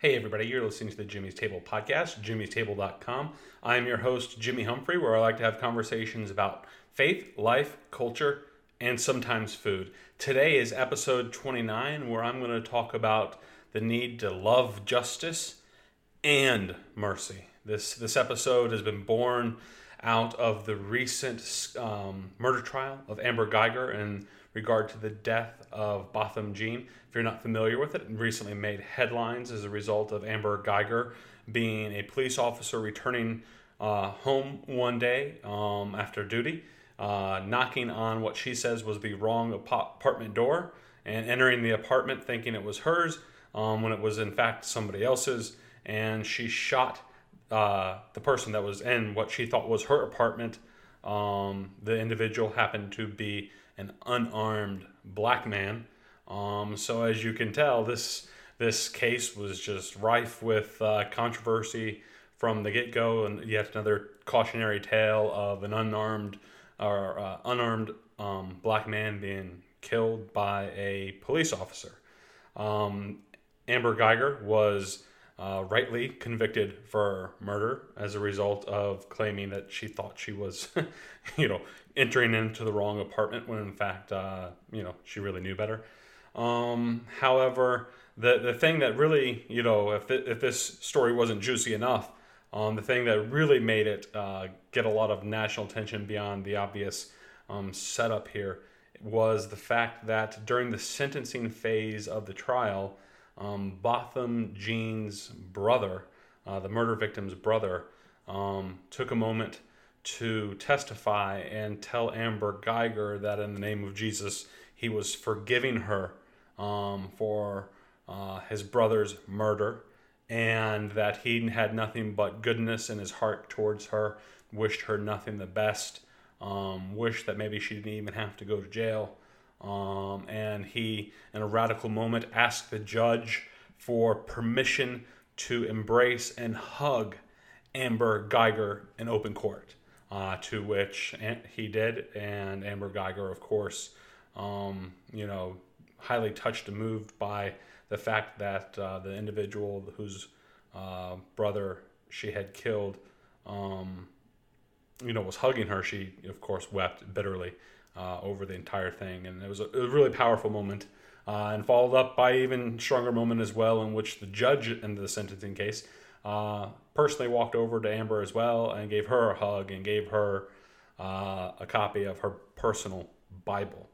Hey, everybody, you're listening to the Jimmy's Table podcast, jimmystable.com. I'm your host, Jimmy Humphrey, where I like to have conversations about faith, life, culture, and sometimes food. Today is episode 29, where I'm going to talk about the need to love justice and mercy. This, this episode has been born out of the recent um, murder trial of Amber Guyger in regard to the death of Botham Jean. If you're not familiar with it, it recently made headlines as a result of Amber Guyger being a police officer returning uh, home one day um, after duty, uh, knocking on what she says was the wrong apartment door and entering the apartment thinking it was hers um, when it was in fact somebody else's. And she shot uh, the person that was in what she thought was her apartment. Um, the individual happened to be an unarmed black man. Um, so as you can tell, this this case was just rife with uh, controversy from the get go, and yet another cautionary tale of an unarmed or uh, unarmed um, black man being killed by a police officer. Um, Amber Guyger was uh, rightly convicted for murder as a result of claiming that she thought she was, you know, entering into the wrong apartment when in fact, uh, you know, she really knew better. Um, however, the the thing that really, you know, if if this story wasn't juicy enough, um, the thing that really made it uh, get a lot of national attention beyond the obvious um, setup here was the fact that during the sentencing phase of the trial um, Botham Jean's brother, uh, the murder victim's brother, um, took a moment to testify and tell Amber Guyger that in the name of Jesus, he was forgiving her um, for uh, his brother's murder and that he had nothing but goodness in his heart towards her, wished her nothing the best, um, wished that maybe she didn't even have to go to jail. Um, and he, in a radical moment, asked the judge for permission to embrace and hug Amber Guyger in open court, uh, to which he did. And Amber Guyger, of course, um, you know, highly touched and moved by the fact that uh, the individual whose uh, brother she had killed, um, you know, was hugging her. She, of course, wept bitterly uh, over the entire thing, and it was a, a really powerful moment. Uh, and followed up by even stronger moment as well, in which the judge in the sentencing case uh, personally walked over to Amber as well and gave her a hug and gave her uh, a copy of her personal Bible.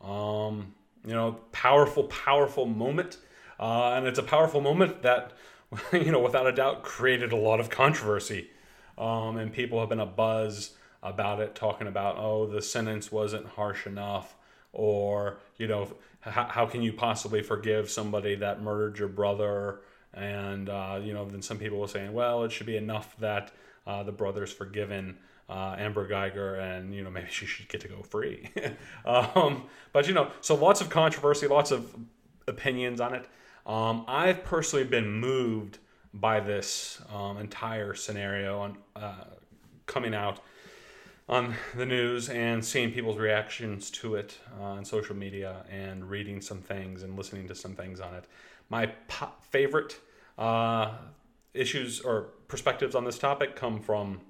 Um, you know, powerful, powerful moment, uh, and it's a powerful moment that, you know, without a doubt, created a lot of controversy, um, and people have been a buzz about it, talking about, oh, the sentence wasn't harsh enough, or, you know, how, how can you possibly forgive somebody that murdered your brother? And, uh, you know, then some people were saying, well, it should be enough that uh, the brother's forgiven. Uh, Amber Guyger, and you know maybe she should get to go free. um, but you know, so lots of controversy, lots of opinions on it. Um, I've personally been moved by this um, entire scenario on uh, coming out on the news and seeing people's reactions to it uh, on social media and reading some things and listening to some things on it. My po- favorite uh, issues or perspectives on this topic come from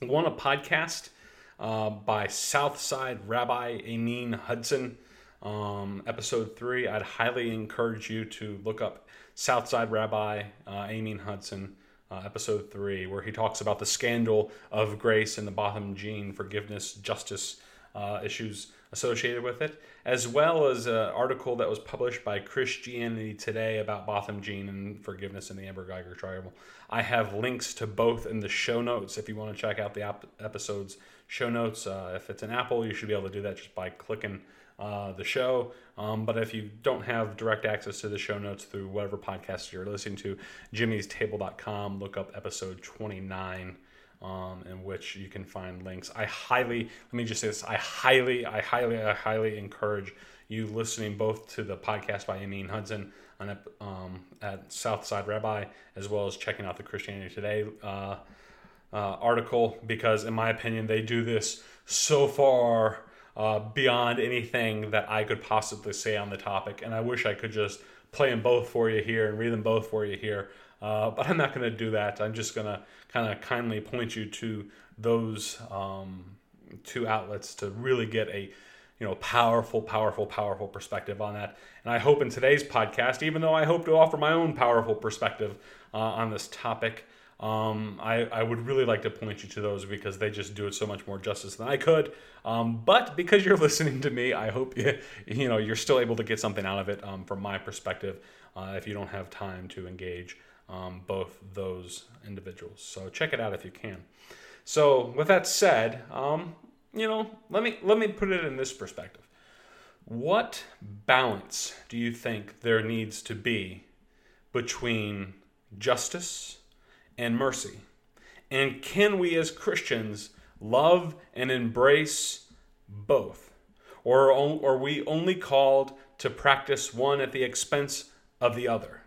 one, a podcast uh, by Southside Rabbi Amin Hudson. Um, episode three, I'd highly encourage you to look up Southside Rabbi uh, Amin Hudson uh, episode three, where he talks about the scandal of grace and the Botham Jean forgiveness, justice uh, issues associated with it, as well as an article that was published by Christianity Today about Botham Jean and forgiveness in the Amber Guyger trial. I have links to both in the show notes if you want to check out the episode's show notes. Uh, if it's an Apple, you should be able to do that just by clicking uh, the show. Um, but if you don't have direct access to the show notes through whatever podcast you're listening to, jimmystable.com, look up episode 29. Um, in which you can find links. I highly, let me just say this, I highly, I highly, I highly encourage you listening both to the podcast by Amin Hudson on, um, at Southside Rabbi, as well as checking out the Christianity Today uh, uh, article, because in my opinion, they do this so far uh, beyond anything that I could possibly say on the topic. And I wish I could just play them both for you here and read them both for you here. Uh, but I'm not going to do that. I'm just going to kind of kindly point you to those um, two outlets to really get a you know powerful, powerful, powerful perspective on that. And I hope in today's podcast, even though I hope to offer my own powerful perspective uh, on this topic, um, I, I would really like to point you to those because they just do it so much more justice than I could. Um, but because you're listening to me, I hope you, you know you're still able to get something out of it um, from my perspective. Uh, if you don't have time to engage um, both those individuals, so check it out if you can. So with that said, um, you know, let me let me put it in this perspective. What balance do you think there needs to be between justice and mercy? And can we as Christians love and embrace both? Or are we only called to practice one at the expense of the other?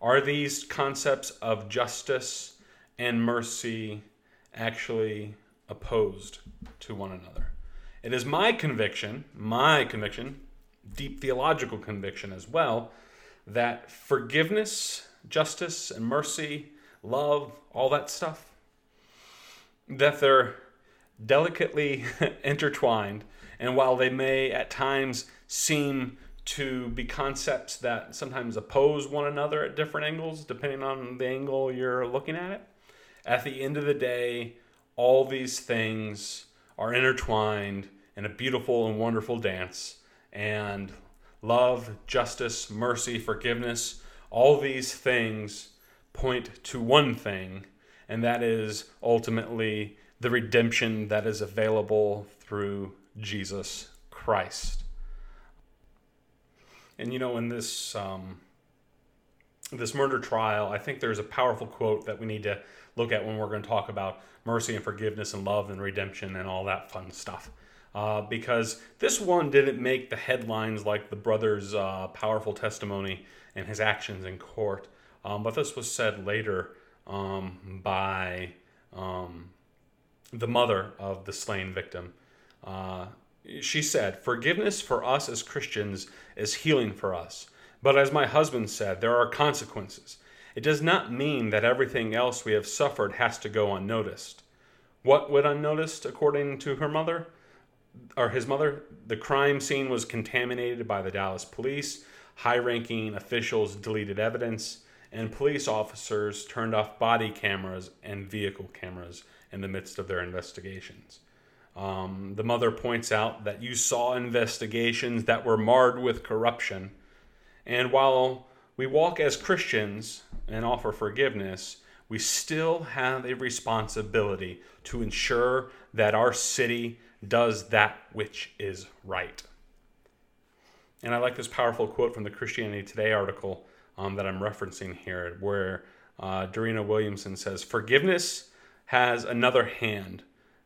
Are these concepts of justice and mercy actually opposed to one another? It is my conviction, my conviction, deep theological conviction as well, that forgiveness, justice, and mercy, love, all that stuff, that they're delicately intertwined. And while they may at times seem to be concepts that sometimes oppose one another at different angles, depending on the angle you're looking at it, at the end of the day, all these things are intertwined in a beautiful and wonderful dance. And love, justice, mercy, forgiveness, all these things point to one thing, and that is ultimately the redemption that is available through Jesus Christ. And you know, in this um, this murder trial, I think there's a powerful quote that we need to look at when we're going to talk about mercy and forgiveness and love and redemption and all that fun stuff. Uh, because this one didn't make the headlines like the brother's uh, powerful testimony and his actions in court. Um, but this was said later um, by um, the mother of the slain victim. Uh, she said, Forgiveness for us as Christians is healing for us. But as my husband said, there are consequences. It does not mean that everything else we have suffered has to go unnoticed. What went unnoticed, according to her mother? Or his mother? The crime scene was contaminated by the Dallas police. High ranking officials deleted evidence, and police officers turned off body cameras and vehicle cameras in the midst of their investigations. Um, the mother points out that you saw investigations that were marred with corruption. And while we walk as Christians and offer forgiveness, we still have a responsibility to ensure that our city does that which is right. And I like this powerful quote from the Christianity Today article um, that I'm referencing here, where uh, Dorena Williamson says, Forgiveness has another hand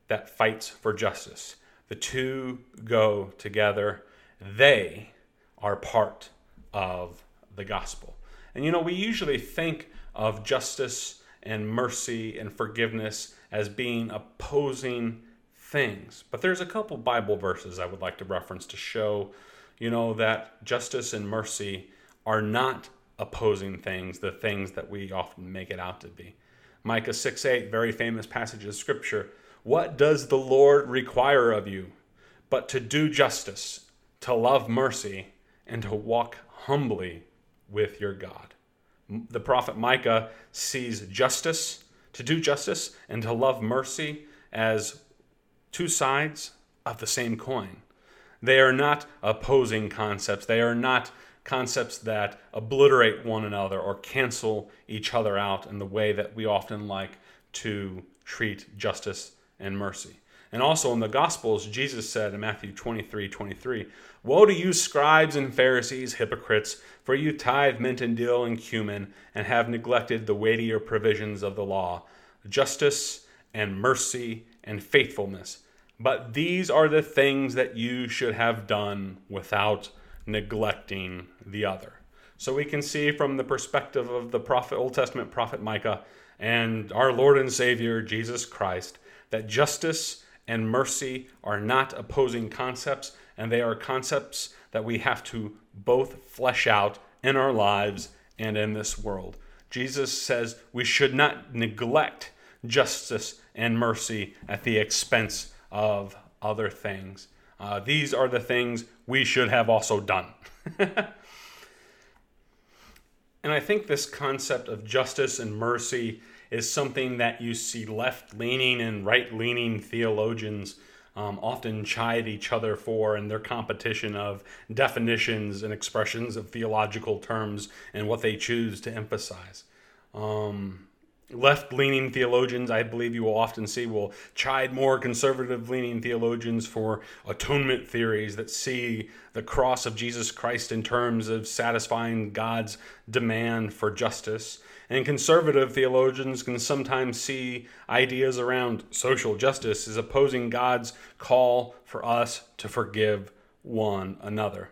that fights for justice. The two go together, they are part of the gospel. And you know, we usually think of justice and mercy and forgiveness as being opposing things. But there's a couple Bible verses I would like to reference to show, you know, that justice and mercy are not opposing things, the things that we often make it out to be. Micah 6 8, very famous passage of scripture. What does the Lord require of you? But to do justice, to love mercy, and to walk humbly with your God. The prophet Micah sees justice, to do justice, and to love mercy as two sides of the same coin. They are not opposing concepts. They are not concepts that obliterate one another or cancel each other out in the way that we often like to treat justice and mercy. And also in the Gospels, Jesus said in Matthew 23 23, Woe to you, scribes and Pharisees, hypocrites, for you tithe mint and dill and cumin, and have neglected the weightier provisions of the law, justice and mercy and faithfulness. But these are the things that you should have done without neglecting the other. So we can see from the perspective of the prophet, Old Testament prophet Micah and our Lord and Savior Jesus Christ that justice and mercy are not opposing concepts, and they are concepts that we have to both flesh out in our lives and in this world. Jesus says we should not neglect justice and mercy at the expense of other things. Uh, these are the things we should have also done. and I think this concept of justice and mercy is something that you see left leaning and right leaning theologians um, often chide each other for in their competition of definitions and expressions of theological terms and what they choose to emphasize. Um, left leaning theologians, I believe you will often see, will chide more conservative leaning theologians for atonement theories that see the cross of Jesus Christ in terms of satisfying God's demand for justice. And conservative theologians can sometimes see ideas around social justice as opposing God's call for us to forgive one another.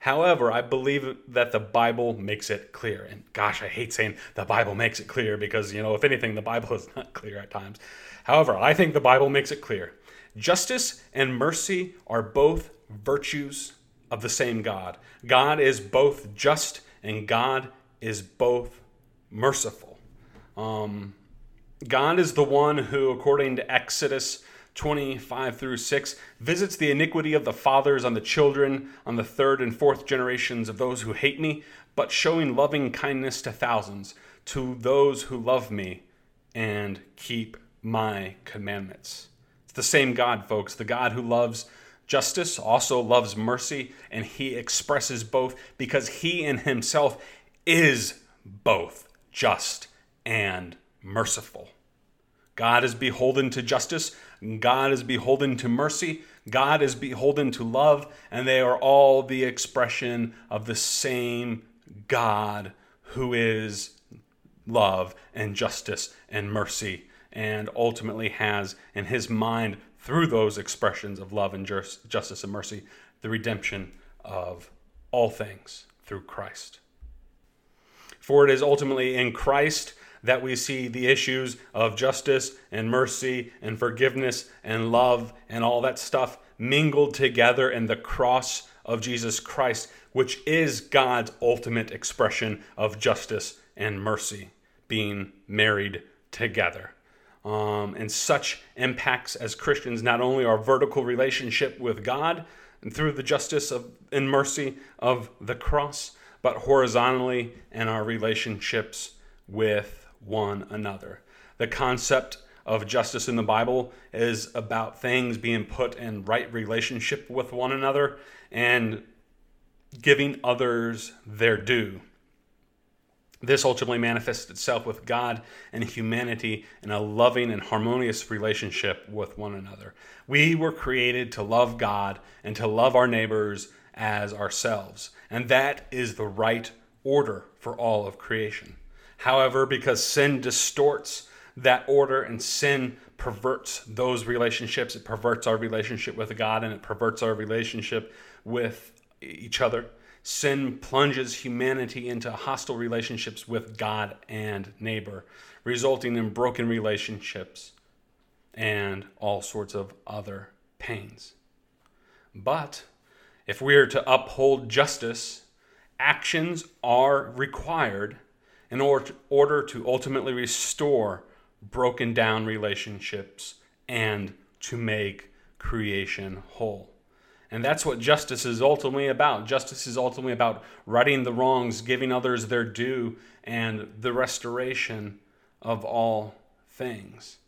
However, I believe that the Bible makes it clear. And gosh, I hate saying the Bible makes it clear because, you know, if anything, the Bible is not clear at times. However, I think the Bible makes it clear. Justice and mercy are both virtues of the same God. God is both just and God is both merciful. Um, God is the one who, according to Exodus 25 through 6, visits the iniquity of the fathers on the children, on the third and fourth generations of those who hate me, but showing loving kindness to thousands, to those who love me and keep my commandments. It's the same God, folks. The God who loves justice also loves mercy, and he expresses both because he in himself is both just and merciful. God is beholden to justice, God is beholden to mercy, God is beholden to love, and they are all the expression of the same God who is love and justice and mercy, and ultimately has in his mind, through those expressions of love and justice and mercy, the redemption of all things through Christ. For it is ultimately in Christ that we see the issues of justice and mercy and forgiveness and love and all that stuff mingled together in the cross of Jesus Christ, which is God's ultimate expression of justice and mercy being married together. Um, and such impacts as Christians not only our vertical relationship with God and through the justice of, and mercy of the cross, but horizontally in our relationships with one another. The concept of justice in the Bible is about things being put in right relationship with one another and giving others their due. This ultimately manifests itself with God and humanity in a loving and harmonious relationship with one another. We were created to love God and to love our neighbors as ourselves. And that is the right order for all of creation. However, because sin distorts that order and sin perverts those relationships, it perverts our relationship with God and it perverts our relationship with each other. Sin plunges humanity into hostile relationships with God and neighbor, resulting in broken relationships and all sorts of other pains. But if we are to uphold justice, actions are required in order to ultimately restore broken down relationships and to make creation whole. And that's what justice is ultimately about. Justice is ultimately about righting the wrongs, giving others their due, and the restoration of all things.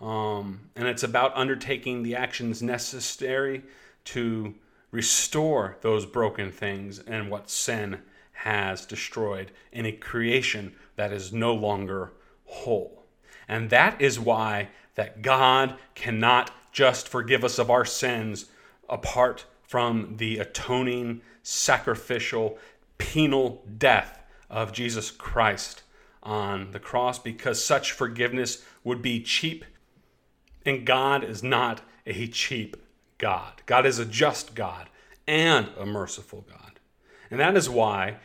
Um, and it's about undertaking the actions necessary to restore those broken things and what sin has destroyed in a creation that is no longer whole. And that is why that God cannot just forgive us of our sins apart from the atoning, sacrificial, penal death of Jesus Christ on the cross because such forgiveness would be cheap and God is not a cheap God. God is a just God and a merciful God. And that is why,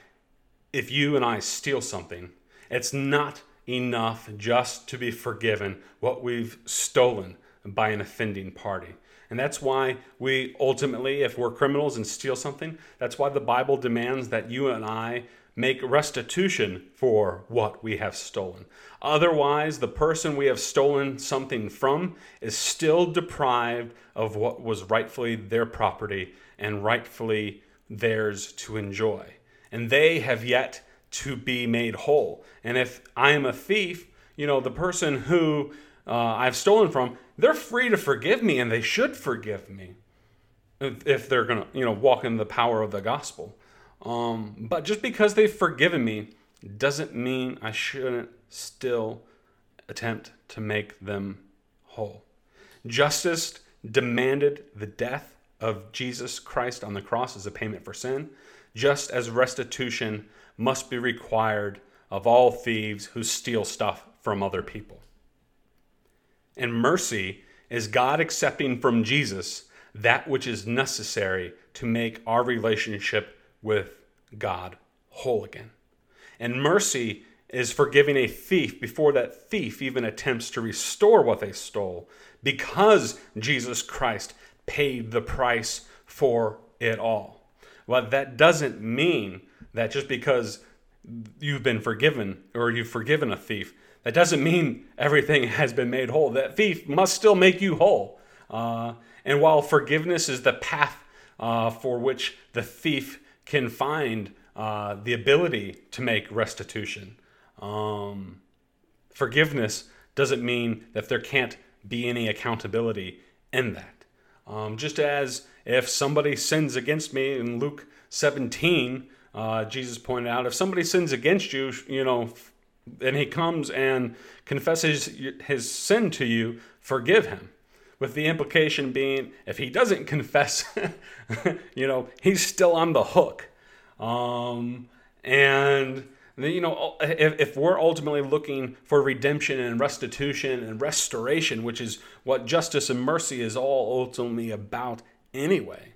if you and I steal something, it's not enough just to be forgiven what we've stolen by an offending party. And that's why we ultimately, if we're criminals and steal something, that's why the Bible demands that you and I make restitution for what we have stolen. Otherwise, the person we have stolen something from is still deprived of what was rightfully their property and rightfully theirs to enjoy. And they have yet to be made whole. And if I am a thief, you know, the person who uh, I've stolen from, they're free to forgive me and they should forgive me if they're going to, you know, walk in the power of the gospel. Um, but just because they've forgiven me doesn't mean I shouldn't still attempt to make them whole. Justice demanded the death of Jesus Christ on the cross as a payment for sin, just as restitution must be required of all thieves who steal stuff from other people. And mercy is God accepting from Jesus that which is necessary to make our relationship with God whole again. And mercy is forgiving a thief before that thief even attempts to restore what they stole because Jesus Christ paid the price for it all. Well, that doesn't mean that just because you've been forgiven or you've forgiven a thief, that doesn't mean everything has been made whole. That thief must still make you whole. Uh, and while forgiveness is the path uh, for which the thief can find uh, the ability to make restitution, um, forgiveness doesn't mean that there can't be any accountability in that. Um, just as if somebody sins against me in Luke 17, uh, Jesus pointed out, if somebody sins against you, you know, and he comes and confesses his sin to you, forgive him. With the implication being, if he doesn't confess, you know, he's still on the hook. Um, and you know, if, if we're ultimately looking for redemption and restitution and restoration, which is what justice and mercy is all ultimately about anyway,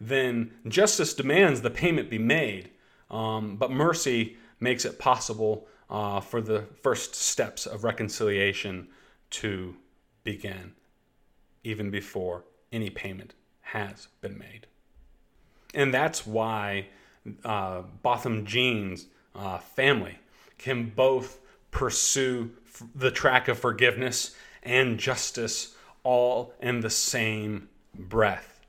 then justice demands the payment be made, um, but mercy makes it possible uh, for the first steps of reconciliation to begin, even before any payment has been made. And that's why uh, Botham Jean's uh, family can both pursue f- the track of forgiveness and justice all in the same breath.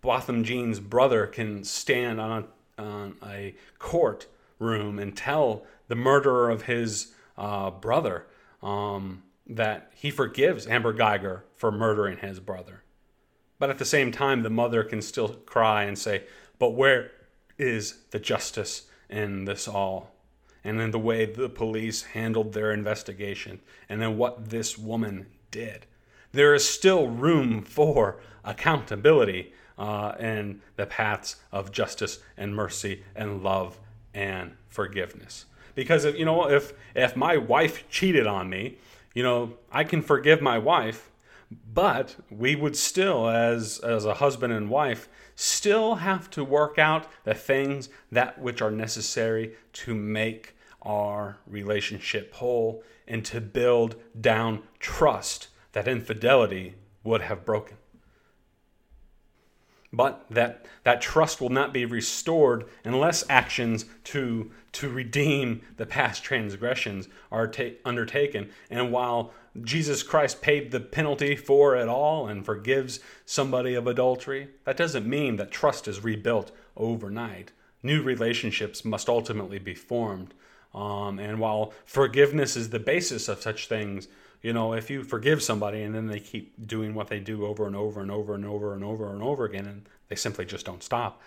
Botham Jean's brother can stand on a, on a court room and tell the murderer of his uh, brother um, that he forgives Amber Guyger for murdering his brother. But at the same time, the mother can still cry and say, But where is the justice in this all? And in the way the police handled their investigation, and then what this woman did. There is still room for accountability uh, in the paths of justice and mercy and love and forgiveness. Because if, you know, if if my wife cheated on me, you know, I can forgive my wife, but we would still, as as a husband and wife, still have to work out the things that which are necessary to make our relationship whole and to build down trust that infidelity would have broken. But that that trust will not be restored unless actions to to redeem the past transgressions are ta- undertaken. And while Jesus Christ paid the penalty for it all and forgives somebody of adultery. That doesn't mean that trust is rebuilt overnight. New relationships must ultimately be formed. Um, and while forgiveness is the basis of such things you know, if you forgive somebody and then they keep doing what they do over and over and over and over and over and over again and they simply just don't stop,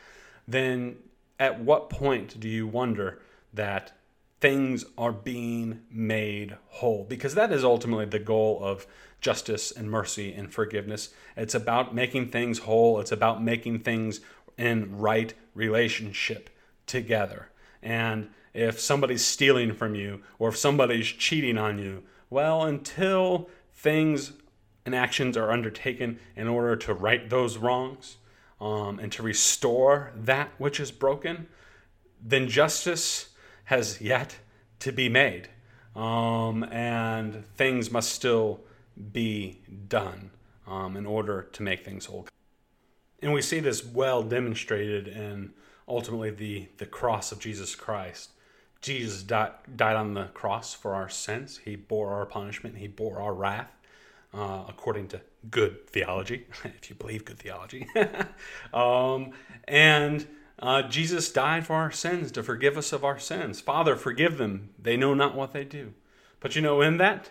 then at what point do you wonder that things are being made whole? Because that is ultimately the goal of justice and mercy and forgiveness. It's about making things whole, it's about making things in right relationship together. And if somebody's stealing from you or if somebody's cheating on you, well, until things and actions are undertaken in order to right those wrongs um, and to restore that which is broken, then justice has yet to be made. Um, and things must still be done um, in order to make things whole. And we see this well demonstrated in ultimately the, the cross of Jesus Christ. Jesus died, died on the cross for our sins. He bore our punishment. He bore our wrath, uh, according to good theology, if you believe good theology. um, and uh, Jesus died for our sins to forgive us of our sins. Father, forgive them. They know not what they do. But you know, in that,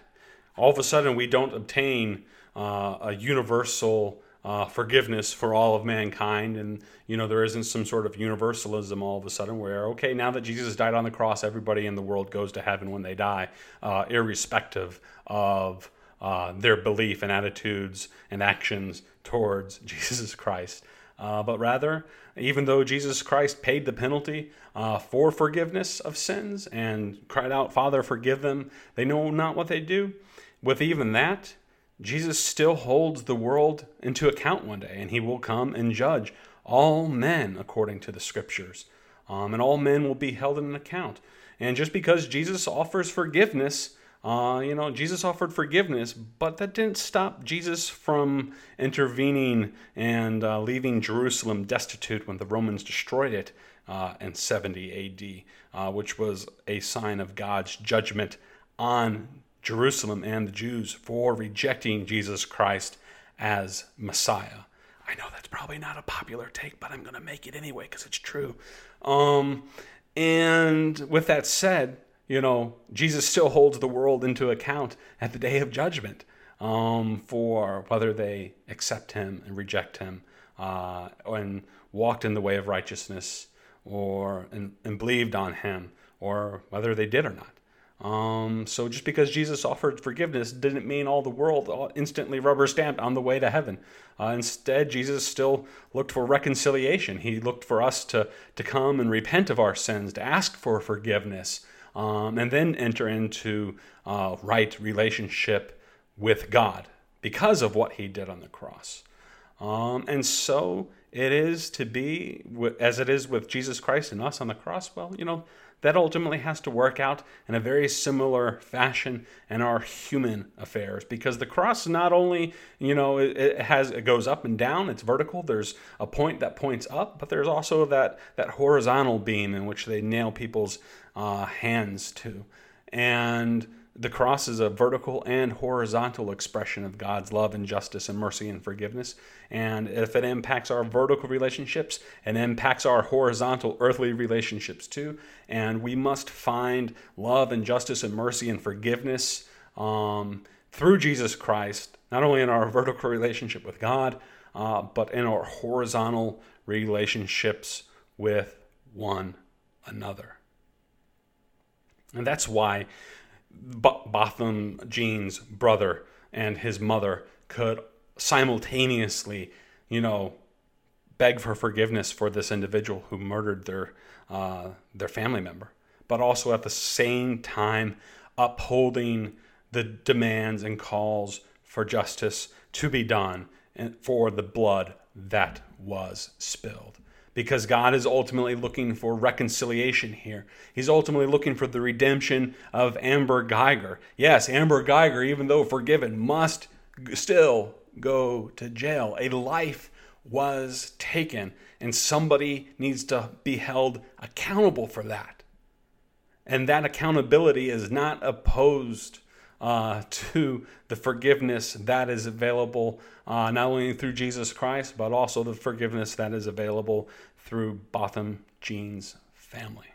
all of a sudden, we don't obtain uh, a universal uh, forgiveness for all of mankind. And, you know, there isn't some sort of universalism all of a sudden where, okay, now that Jesus died on the cross, everybody in the world goes to heaven when they die, uh, irrespective of uh, their belief and attitudes and actions towards Jesus Christ. Uh, but rather, even though Jesus Christ paid the penalty uh, for forgiveness of sins and cried out, Father, forgive them, they know not what they do. With even that, Jesus still holds the world into account one day, and he will come and judge all men according to the scriptures. Um, and all men will be held in account. And just because Jesus offers forgiveness, uh, you know, Jesus offered forgiveness, but that didn't stop Jesus from intervening and uh, leaving Jerusalem destitute when the Romans destroyed it uh, in 70 AD, uh, which was a sign of God's judgment on Jerusalem and the Jews for rejecting Jesus Christ as Messiah. I know that's probably not a popular take, but I'm going to make it anyway because it's true. Um, and with that said, you know, Jesus still holds the world into account at the day of judgment um, for whether they accept him and reject him uh, and walked in the way of righteousness or and, and believed on him or whether they did or not. Um, so just because Jesus offered forgiveness didn't mean all the world instantly rubber stamped on the way to heaven. Uh, instead, Jesus still looked for reconciliation. He looked for us to, to come and repent of our sins, to ask for forgiveness, um, and then enter into uh, right relationship with God because of what he did on the cross. Um, and so it is to be, as it is with Jesus Christ and us on the cross. Well, you know, that ultimately has to work out in a very similar fashion in our human affairs. Because the cross not only you know it, has it goes up and down it's vertical there's a point that points up but there's also that that horizontal beam in which they nail people's uh, hands to. And the cross is a vertical and horizontal expression of God's love and justice and mercy and forgiveness. And if it impacts our vertical relationships, it impacts our horizontal earthly relationships too. And we must find love and justice and mercy and forgiveness um, through Jesus Christ, not only in our vertical relationship with God, uh, but in our horizontal relationships with one another. And that's why Botham Jean's brother and his mother could simultaneously, you know, beg for forgiveness for this individual who murdered their uh, their family member, but also at the same time upholding the demands and calls for justice to be done and for the blood that was spilled because God is ultimately looking for reconciliation here. He's ultimately looking for the redemption of Amber Guyger. Yes, Amber Guyger, even though forgiven, must still go to jail. A life was taken, and somebody needs to be held accountable for that. And that accountability is not opposed uh, to the forgiveness that is available uh, not only through Jesus Christ, but also the forgiveness that is available through Botham Jean's family.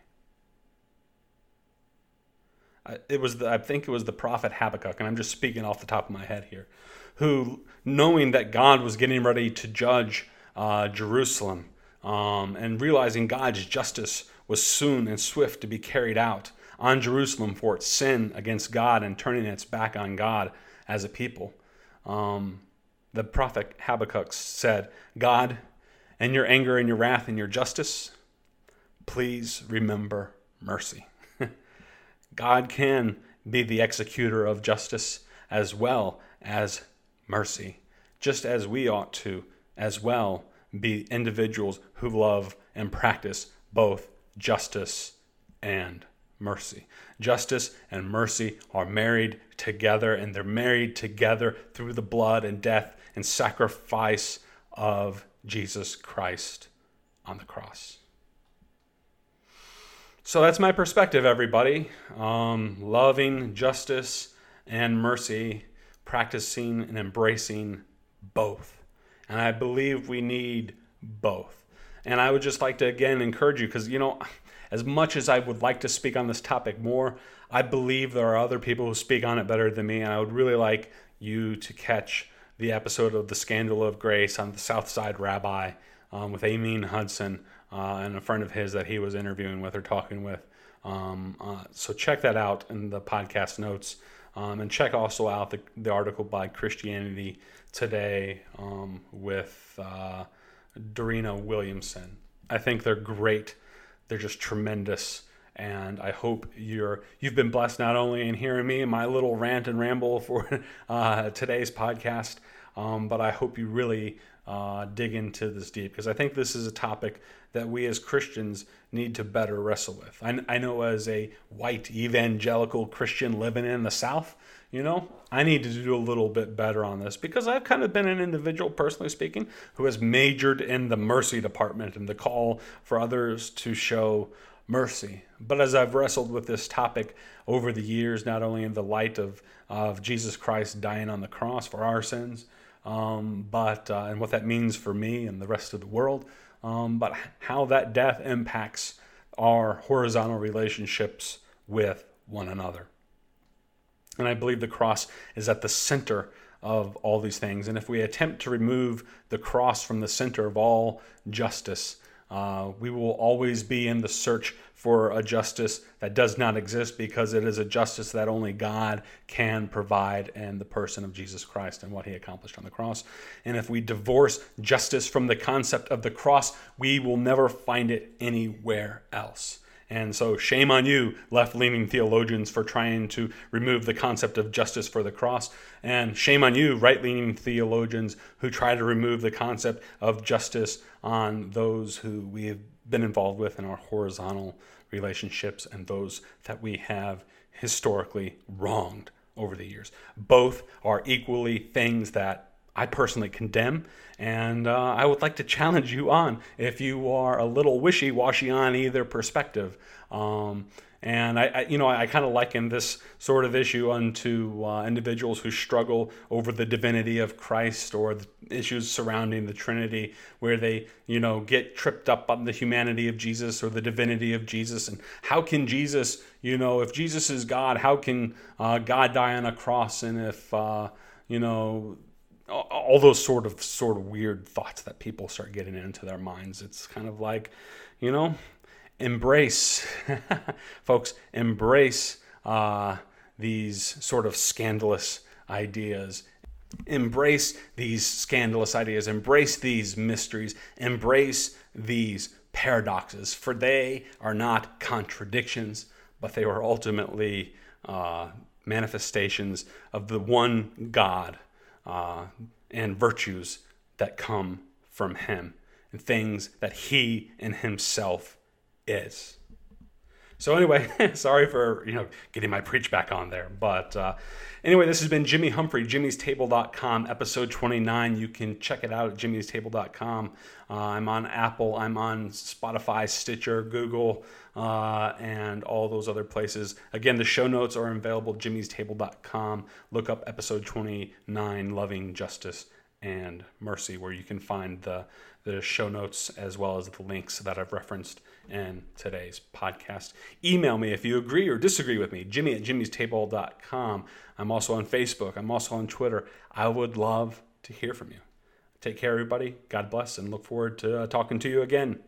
It was, the, I think it was the prophet Habakkuk, and I'm just speaking off the top of my head here, who, knowing that God was getting ready to judge uh, Jerusalem um, and realizing God's justice was soon and swift to be carried out, on Jerusalem for its sin against God and turning its back on God as a people. Um, the prophet Habakkuk said, God, in your anger and your wrath and your justice, please remember mercy. God can be the executor of justice as well as mercy, just as we ought to as well be individuals who love and practice both justice and mercy. Justice and mercy are married together, and they're married together through the blood and death and sacrifice of Jesus Christ on the cross. So that's my perspective, everybody. Um, loving justice and mercy, practicing and embracing both. And I believe we need both. And I would just like to again encourage you because, you know, as much as I would like to speak on this topic more, I believe there are other people who speak on it better than me. And I would really like you to catch the episode of The Scandal of Grace on the Southside Rabbi um, with Aimeen Hudson uh, and a friend of his that he was interviewing with or talking with. Um, uh, so check that out in the podcast notes. Um, and check also out the, the article by Christianity Today um, with uh, Dorena Williamson. I think they're great. They're just tremendous. And I hope you're you've been blessed not only in hearing me my little rant and ramble for uh, today's podcast, um, but I hope you really uh, dig into this deep because I think this is a topic that we as Christians need to better wrestle with. I, I know as a white evangelical Christian living in the South, you know, I need to do a little bit better on this because I've kind of been an individual, personally speaking, who has majored in the mercy department and the call for others to show mercy. But as I've wrestled with this topic over the years, not only in the light of, of Jesus Christ dying on the cross for our sins, um, but uh, and what that means for me and the rest of the world, um, but how that death impacts our horizontal relationships with one another. And I believe the cross is at the center of all these things. And if we attempt to remove the cross from the center of all justice, uh, we will always be in the search for a justice that does not exist because it is a justice that only God can provide in the person of Jesus Christ and what he accomplished on the cross. And if we divorce justice from the concept of the cross, we will never find it anywhere else. And so, shame on you, left leaning theologians, for trying to remove the concept of justice for the cross. And shame on you, right leaning theologians, who try to remove the concept of justice on those who we have been involved with in our horizontal relationships and those that we have historically wronged over the years. Both are equally things that I personally condemn, and uh, I would like to challenge you on if you are a little wishy washy on either perspective. Um, and I, I, you know, I, I kind of liken this sort of issue unto uh, individuals who struggle over the divinity of Christ or the issues surrounding the Trinity, where they, you know, get tripped up on the humanity of Jesus or the divinity of Jesus. And how can Jesus, you know, if Jesus is God, how can uh, God die on a cross? And if, uh, you know, all those sort of sort of weird thoughts that people start getting into their minds. It's kind of like, you know, embrace, folks, embrace uh, these sort of scandalous ideas. Embrace these scandalous ideas. Embrace these mysteries. Embrace these paradoxes, for they are not contradictions, but they are ultimately uh, manifestations of the one God uh, and virtues that come from Him and things that He in Himself is. So anyway, sorry for you know getting my preach back on there, but uh, anyway, this has been Jimmy Humphrey, jimmy's Jimmy'sTable.com, episode 29. You can check it out at Jimmy'sTable.com. Uh, I'm on Apple, I'm on Spotify, Stitcher, Google, uh, and all those other places. Again, the show notes are available Jimmy'sTable.com. Look up episode 29, Loving Justice and Mercy, where you can find the the show notes as well as the links that I've referenced in today's podcast. Email me if you agree or disagree with me, jimmy at jimmy'stable.com. I'm also on Facebook, I'm also on Twitter. I would love to hear from you. Take care, everybody. God bless, and look forward to uh, talking to you again.